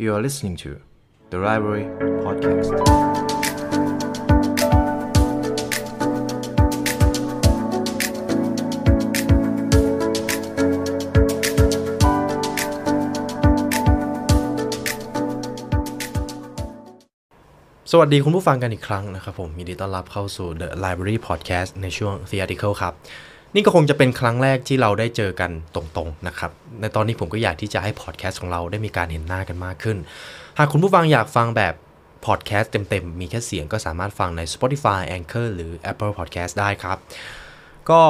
You are listening to the Library Podcast. สวัสดีคุณผู้ฟังกันอีกครั้งนะครับผมยินดีต้อนรับเข้าสู่ The Library Podcast ในช่วง Theatical ครับ นี่ก็คงจะเป็นครั้งแรกที่เราได้เจอกันตรงๆนะครับ ในตอนนี้ผมก็อยากที่จะให้พอดแคสต์ของเราได้มีการเห็นหน้ากันมากขึ้น หากคุณผู้ฟังอยากฟังแบบพอดแคสต์เต็มๆ มีแค่เสียงก็สามารถฟังใน Spotify Anchor หรือ Apple Podcast ได้ครับ ก็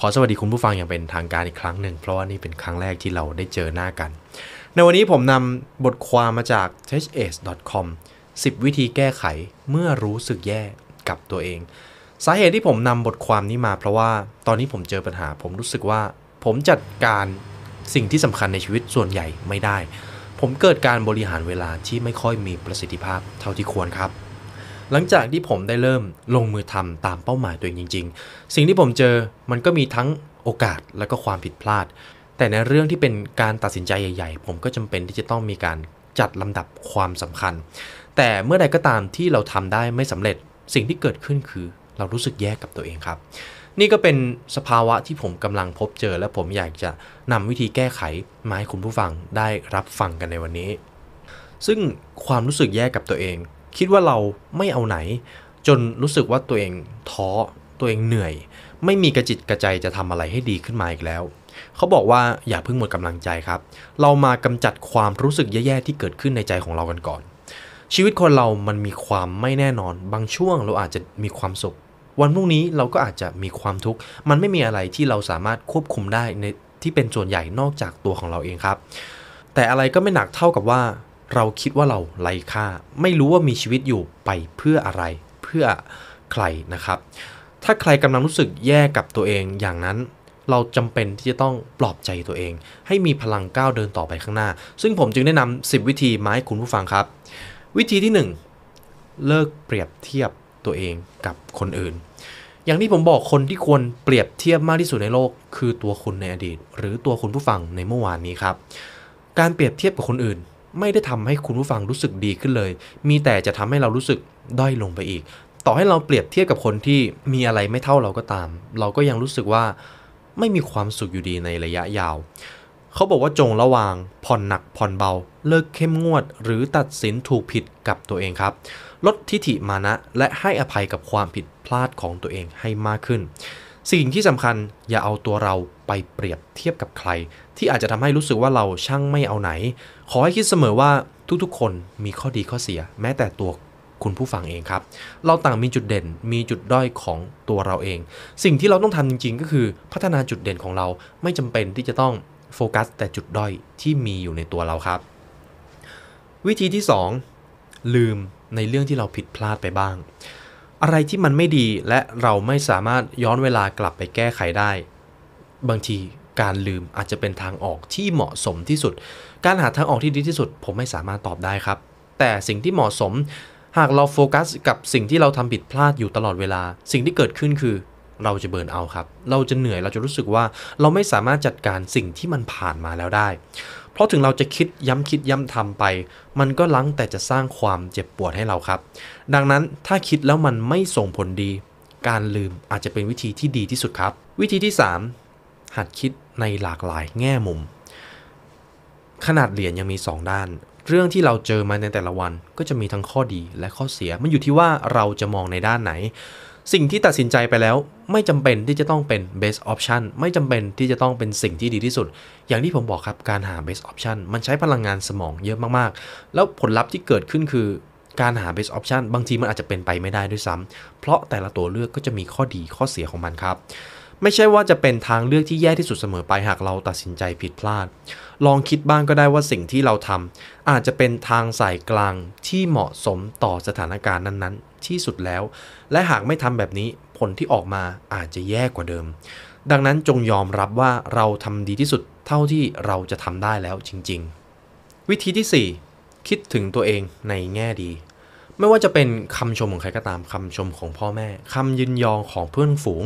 ขอสวัสดีคุณผู้ฟังอย่างเป็นทางการอีกครั้งหนึ่ง เพราะว่านี่เป็นครั้งแรกที่เราได้เจอหน้ากัน ในวันนี้ผมนำบทความมาจาก techace.com 10 วิธีแก้ไขเมื่อรู้สึกแย่กับตัวเอง สาเหตุที่ผมนำบทความนี้มา เพราะว่าตอนนี้ผมเจอปัญหา ผมรู้สึกว่า ผมจัดการสิ่งที่สำคัญในชีวิตส่วนใหญ่ไม่ได้ ผมเกิดการบริหารเวลาที่ไม่ค่อยมีประสิทธิภาพเท่าที่ควรครับ หลังจากที่ผมได้เริ่มลงมือทำตามเป้าหมายตัวเองจริง ๆ สิ่งที่ผมเจอมันก็มีทั้งโอกาสและก็ความผิดพลาด แต่ในเรื่องที่เป็นการตัดสินใจใหญ่ ๆ ผมก็จำเป็นที่จะต้องมีการจัดลำดับความสำคัญ แต่เมื่อใดก็ตามที่เราทำได้ไม่สำเร็จสิ่งที่เกิดขึ้นคือ เรารู้สึกแย่กับตัวเองครับ นี่ก็เป็นสภาวะที่ผมกำลังพบเจอ และผมอยากจะนำวิธีแก้ไขมาให้คุณผู้ฟังได้รับฟังกันในวันนี้ ซึ่งความรู้สึกแย่กับตัวเอง คิดว่าเราไม่เอาไหน จนรู้สึกว่าตัวเองท้อตัวเองเหนื่อย ไม่มีกระจิตกระใจจะทำอะไรให้ดีขึ้นมาอีกแล้วเขาบอกว่าอย่าเพิ่งหมดกำลังใจครับ เรามากำจัดความรู้สึกแย่ๆที่เกิดขึ้นในใจของเรากันก่อน ชีวิตคนเรามันมีความไม่แน่นอน บางช่วงเราอาจจะมีความสุข วันพรุ่งนี้เราก็อาจจะมีความทุกข์ มันไม่มีอะไรที่เราสามารถควบคุมได้ในที่เป็นส่วนใหญ่นอกจากตัวของเราเองครับ แต่อะไรก็ไม่หนักเท่ากับว่า เราคิดว่าเราไร้ค่า ไม่รู้ว่ามีชีวิตอยู่ไปเพื่ออะไร เพื่อใครนะครับ ถ้าใครกำลังรู้สึกแย่กับตัวเองอย่างนั้นเราจำเป็นที่จะต้องปลอบใจตัวเอง ให้มีพลังก้าวเดินต่อไปข้างหน้า ซึ่งผมจึงแนะนำ10 วิธีมาให้คุณผู้ฟังครับ วิธีที่ 1 เลิกเปรียบเทียบตัวเองกับคนอื่น อย่างที่ผมบอกคนที่ควรเปรียบเทียบมากที่สุดในโลก คือตัวคุณในอดีต หรือตัวคุณผู้ฟังในเมื่อวานนี้ครับ การเปรียบเทียบกับคนอื่น ไม่ได้ทำให้คุณผู้ฟังรู้สึกดีขึ้นเลย มีแต่จะทำให้เรารู้สึกด้อยลงไปอีก ต่อให้เราเปรียบเทียบกับคนที่มีอะไรไม่เท่าเราก็ตาม เราก็ยังรู้สึกว่าไม่มีความสุขอยู่ดีในระยะยาว เขาบอกว่าจงระวางผ่อนหนักผ่อนเบา เลิกเข้มงวด หรือตัดสินถูกผิดกับตัวเองครับ ลดทิฐิมานะและให้อภัยกับความผิดพลาดของตัวเองให้มากขึ้น สิ่งที่สำคัญอย่าเอาตัวเราไปเปรียบเทียบกับใคร ที่อาจจะทำให้รู้สึกว่าเราช่างไม่เอาไหน ขอให้คิดเสมอว่าทุกๆ คนมีข้อดีข้อเสีย แม้แต่ตัวคุณผู้ฟังเองครับ เราต่างมีจุดเด่น มีจุดด้อยของตัวเราเอง สิ่งที่เราต้องทำจริง ๆ ก็คือพัฒนาจุดเด่นของเราไม่จำเป็นที่จะต้องโฟกัสแต่จุดด้อยที่มีอยู่ในตัวเราครับ วิธีที่ 2 ลืมในเรื่องที่เราผิดพลาดไปบ้าง อะไรที่มันไม่ดีและเราไม่สามารถย้อนเวลากลับไปแก้ไขได้ บางทีการลืมอาจจะเป็นทางออกที่เหมาะสมที่สุด การหาทางออกที่ดีที่สุด ผมไม่สามารถตอบได้ครับ แต่สิ่งที่เหมาะสม หากเราโฟกัสกับสิ่งที่เราทำผิดพลาดอยู่ตลอดเวลา สิ่งที่เกิดขึ้นคือเราจะเบิร์นเอาครับ เราจะเหนื่อย เราจะรู้สึกว่าเราไม่สามารถจัดการสิ่งที่มันผ่านมาแล้วได้ เพราะถึงเราจะคิดย้ำคิดย้ำทำไป มันก็ลังแต่จะสร้างความเจ็บปวดให้เราครับ ดังนั้นถ้าคิดแล้วมันไม่ส่งผลดี การลืมอาจจะเป็นวิธีที่ดีที่สุดครับ วิธีที่ 3 หัดคิดในหลากหลายแง่มุม ขนาดเหรียญยังมี 2 ด้าน เรื่องที่เราเจอมาในแต่ละวันก็จะมีทั้งข้อดีและข้อเสีย มันอยู่ที่ว่าเราจะมองในด้านไหน สิ่งที่ตัดสินใจไปแล้วไม่จำเป็นที่จะต้องเป็น best option ไม่จำเป็นที่จะต้องเป็นสิ่งที่ดีที่สุด อย่างที่ผมบอกครับการหา best option มันใช้พลังงานสมองเยอะมากๆ แล้วผลลัพธ์ที่เกิดขึ้นคือการหา best option บางทีมันอาจจะเป็นไปไม่ได้ด้วยซ้ำเพราะแต่ละตัวเลือกก็จะมีข้อดีข้อเสียของมันครับไม่ใช่ว่าจะเป็นทางเลือกที่แย่ที่สุดเสมอไปหากเราตัดสินใจผิดพลาด ลองคิดบ้างก็ได้ว่าสิ่งที่เราทำอาจจะเป็นทางสายกลางที่เหมาะสมต่อสถานการณ์นั้นๆ ที่สุดแล้ว และหากไม่ทำแบบนี้ผลที่ออกมาอาจจะแย่กว่าเดิม ดังนั้นจงยอมรับว่าเราทำดีที่สุดเท่าที่เราจะทำได้แล้วจริง ๆ วิธีที่ 4 คิดถึงตัวเองในแง่ดี ไม่ว่าจะเป็นคำชมของใครก็ตามคำชมของพ่อแม่คำยินยอของเพื่อนฝูง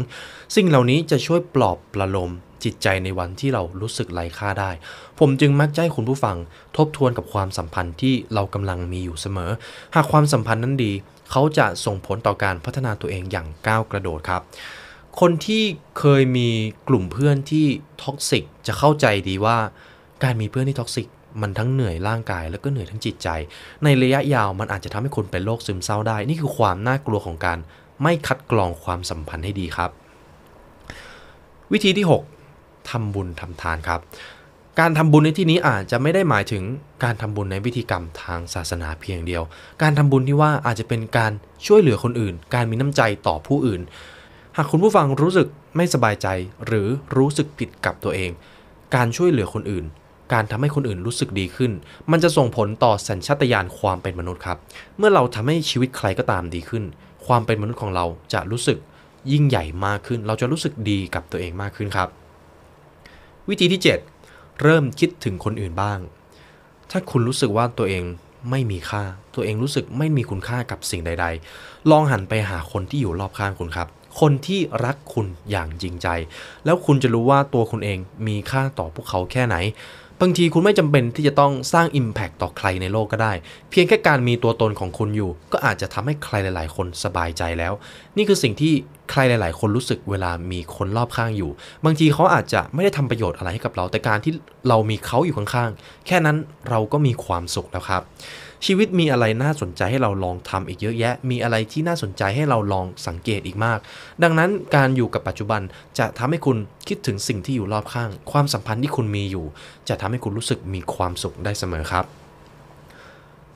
สิ่งเหล่านี้จะช่วยปลอบประโลมจิตใจในวันที่เรารู้สึกไร้ค่าได้ ผมจึงมักจะให้คุณผู้ฟัง ทบทวนกับความสัมพันธ์ที่เรากำลังมีอยู่เสมอ หากความสัมพันธ์นั้นดี เขาจะส่งผลต่อการพัฒนาตัวเองอย่างก้าวกระโดดครับ คนที่เคยมีกลุ่มเพื่อนที่ toxic จะเข้าใจดีว่าการมีเพื่อนที่ toxic มันทั้งเหนื่อยร่างกายแล้วก็เหนื่อยทั้งจิตใจ ในระยะยาวมันอาจจะทำให้คุณเป็นโรคซึมเศร้าได้ นี่คือความน่ากลัวของการไม่คัดกรองความสัมพันธ์ให้ดีครับ วิธีที่ 6ทำบุญทำทานครับ การทำบุญในที่นี้อาจจะไม่ได้หมายถึงการทำบุญในพิธีกรรมทางศาสนาเพียงเดียว การทำบุญที่ว่าอาจจะเป็นการช่วยเหลือคนอื่น การมีน้ำใจต่อผู้อื่น หากคุณผู้ฟังรู้สึกไม่สบายใจหรือรู้สึกผิดกับตัวเอง การช่วยเหลือคนอื่น การทำให้คนอื่นรู้สึกดีขึ้น มันจะส่งผลต่อสัญชาตญาณความเป็นมนุษย์ครับ เมื่อเราทำให้ชีวิตใครก็ตามดีขึ้น ความเป็นมนุษย์ของเราจะรู้สึกยิ่งใหญ่มากขึ้น เราจะรู้สึกดีกับตัวเองมากขึ้นครับ วิธีที่ 7 เริ่มคิดถึงคนอื่นบ้าง ถ้าคุณรู้สึกว่าตัวเองไม่มีค่า ตัวเองรู้สึกไม่มีคุณค่ากับสิ่งใด ๆ ลองหันไปหาคนที่อยู่รอบข้างคุณครับ คนที่รักคุณอย่างจริงใจ แล้วคุณจะรู้ว่าตัวคุณเองมีค่าต่อพวกเขาแค่ไหน บางทีคุณไม่จำเป็นที่จะต้องสร้าง Impact ต่อใครในโลกก็ได้ เพียงแค่การมีตัวตนของคุณอยู่ ก็อาจจะทำให้ใครหลาย ๆ คนสบายใจแล้ว นี่คือสิ่งที่ใครหลาย ๆ คนรู้สึกเวลามีคนรอบข้างอยู่ บางทีเขาอาจจะไม่ได้ทำประโยชน์อะไรให้กับเรา แต่การที่เรามีเขาอยู่ข้าง ๆ แค่นั้นเราก็มีความสุขแล้วครับ ชีวิตมีอะไรน่าสนใจให้เราลองทำอีกเยอะแยะ มีอะไรที่น่าสนใจให้เราลองสังเกตอีกมาก ดังนั้นการอยู่กับปัจจุบันจะทำให้คุณคิดถึงสิ่งที่อยู่รอบข้าง ความสัมพันธ์ที่คุณมีอยู่ จะทำให้คุณรู้สึกมีความสุขได้เสมอครับ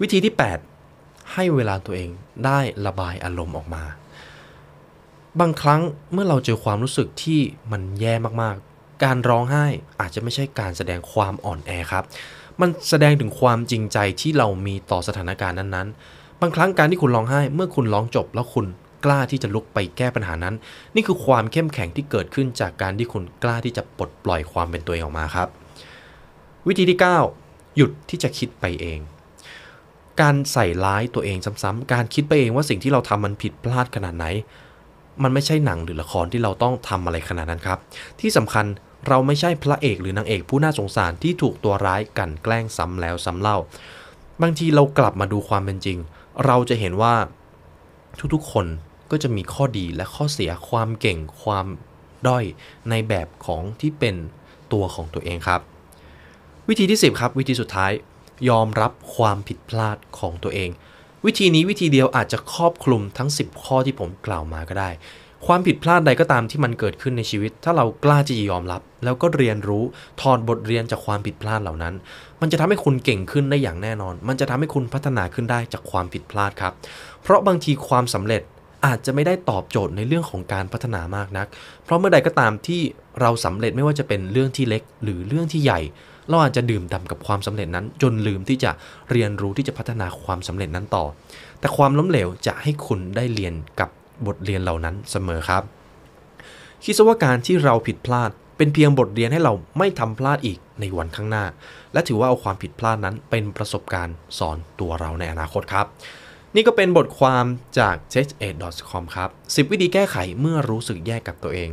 วิธีที่ 8 ให้เวลาตัวเองได้ระบายอารมณ์ออกมา บางครั้งเมื่อเราเจอความรู้สึกที่มันแย่มากๆ การร้องไห้อาจจะไม่ใช่การแสดงความอ่อนแอครับ มันแสดงถึงความจริงใจที่เรามีต่อสถานการณ์นั้นๆ บางครั้งการที่คุณร้องไห้ เมื่อคุณร้องจบแล้วคุณกล้าที่จะลุกไปแก้ปัญหานั้น นี่คือความเข้มแข็งที่เกิดขึ้นจากการที่คุณกล้าที่จะปลดปล่อยความเป็นตัวเองออกมาครับ วิธีที่ 9 หยุดที่จะคิดไปเอง การใส่ร้ายตัวเองซ้ำๆการคิดไปเองว่าสิ่งที่เราทำมันผิดพลาดขนาดไหน มันไม่ใช่หนังหรือละครที่เราต้องทำอะไรขนาดนั้นครับ ที่สำคัญ เราไม่ใช่พระเอกหรือนางเอกผู้น่าสงสารที่ถูกตัวร้ายกั่นแกล้งซ้ำแล้วซ้ำเล่า บางทีเรากลับมาดูความเป็นจริง เราจะเห็นว่าทุกๆคนก็จะมีข้อดีและข้อเสียความเก่งความด้อยในแบบของที่เป็นตัวของตัวเองครับ วิธีที่ 10 ครับ วิธีสุดท้ายยอมรับความผิดพลาดของตัวเอง วิธีนี้วิธีเดียวอาจจะครอบคลุมทั้ง 10 ข้อที่ผมกล่าวมาก็ได้ ความผิดพลาดใดก็ตามที่มันเกิดขึ้นในชีวิต ถ้าเรากล้าจะยอมรับ แล้วก็เรียนรู้ถอดบทเรียนจากความผิดพลาดเหล่านั้น มันจะทำให้คุณเก่งขึ้นได้อย่างแน่นอน มันจะทำให้คุณพัฒนาขึ้นได้จากความผิดพลาดครับ เพราะบางทีความสำเร็จอาจจะไม่ได้ตอบโจทย์ในเรื่องของการพัฒนามากนัก เพราะเมื่อใดก็ตามที่เราสำเร็จไม่ว่าจะเป็นเรื่องที่เล็ก หรือเรื่องที่ใหญ่ เราอาจจะดื่มด่ากับความสำเร็จนั้น จนลืมที่จะเรียนรู้ที่จะพัฒนาความสำเร็จนั้นต่อ แต่ความล้มเหลวจะให้คุณได้เรียนกับ บทเรียนเหล่านั้นเสมอครับ คิดซะว่าการที่เราผิดพลาดเป็นเพียงบทเรียนให้เราไม่ทำพลาดอีกในวันข้างหน้า และถือว่าเอาความผิดพลาดนั้นเป็นประสบการณ์สอนตัวเราในอนาคตครับ นี่ก็เป็นบทความจาก t e c h a d c o m ครับ 10 วิธีแก้ไขเมื่อรู้สึกแย่กับตัวเอง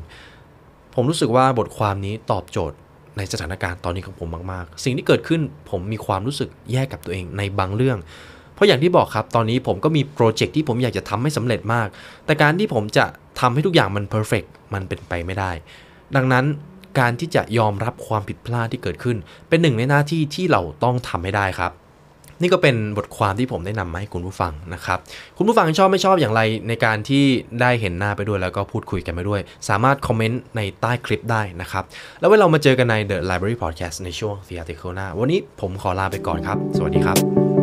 ผมรู้สึกว่าบทความนี้ตอบโจทย์ในสถานการณ์ตอนนี้ของผมมาก ๆ สิ่งที่เกิดขึ้นผมมีความรู้สึกแย่กับตัวเองในบางเรื่อง เพราะอย่างที่บอกครับตอนนี้ผมก็มีโปรเจกต์ที่ผมอยากจะทำให้สำเร็จมาก แต่การที่ผมจะทำให้ทุกอย่างมันเพอร์เฟกมันเป็นไปไม่ได้ ดังนั้นการที่จะยอมรับความผิดพลาดที่เกิดขึ้น เป็นหนึ่งในหน้าที่ที่เราต้องทำให้ได้ครับ นี่ก็เป็นบทความที่ผมได้นำมาให้คุณผู้ฟังนะครับ คุณผู้ฟังชอบไม่ชอบอย่างไรในการที่ได้เห็นหน้าไปด้วยแล้วก็พูดคุยกันไปด้วย สามารถคอมเมนต์ในใต้คลิปได้นะครับ แล้วไว้เรามาเจอกันใน The Library Podcast ในช่วง Theatrical หน้าวันนี้ผมขอลาไปก่อนครับ สวัสดีครับ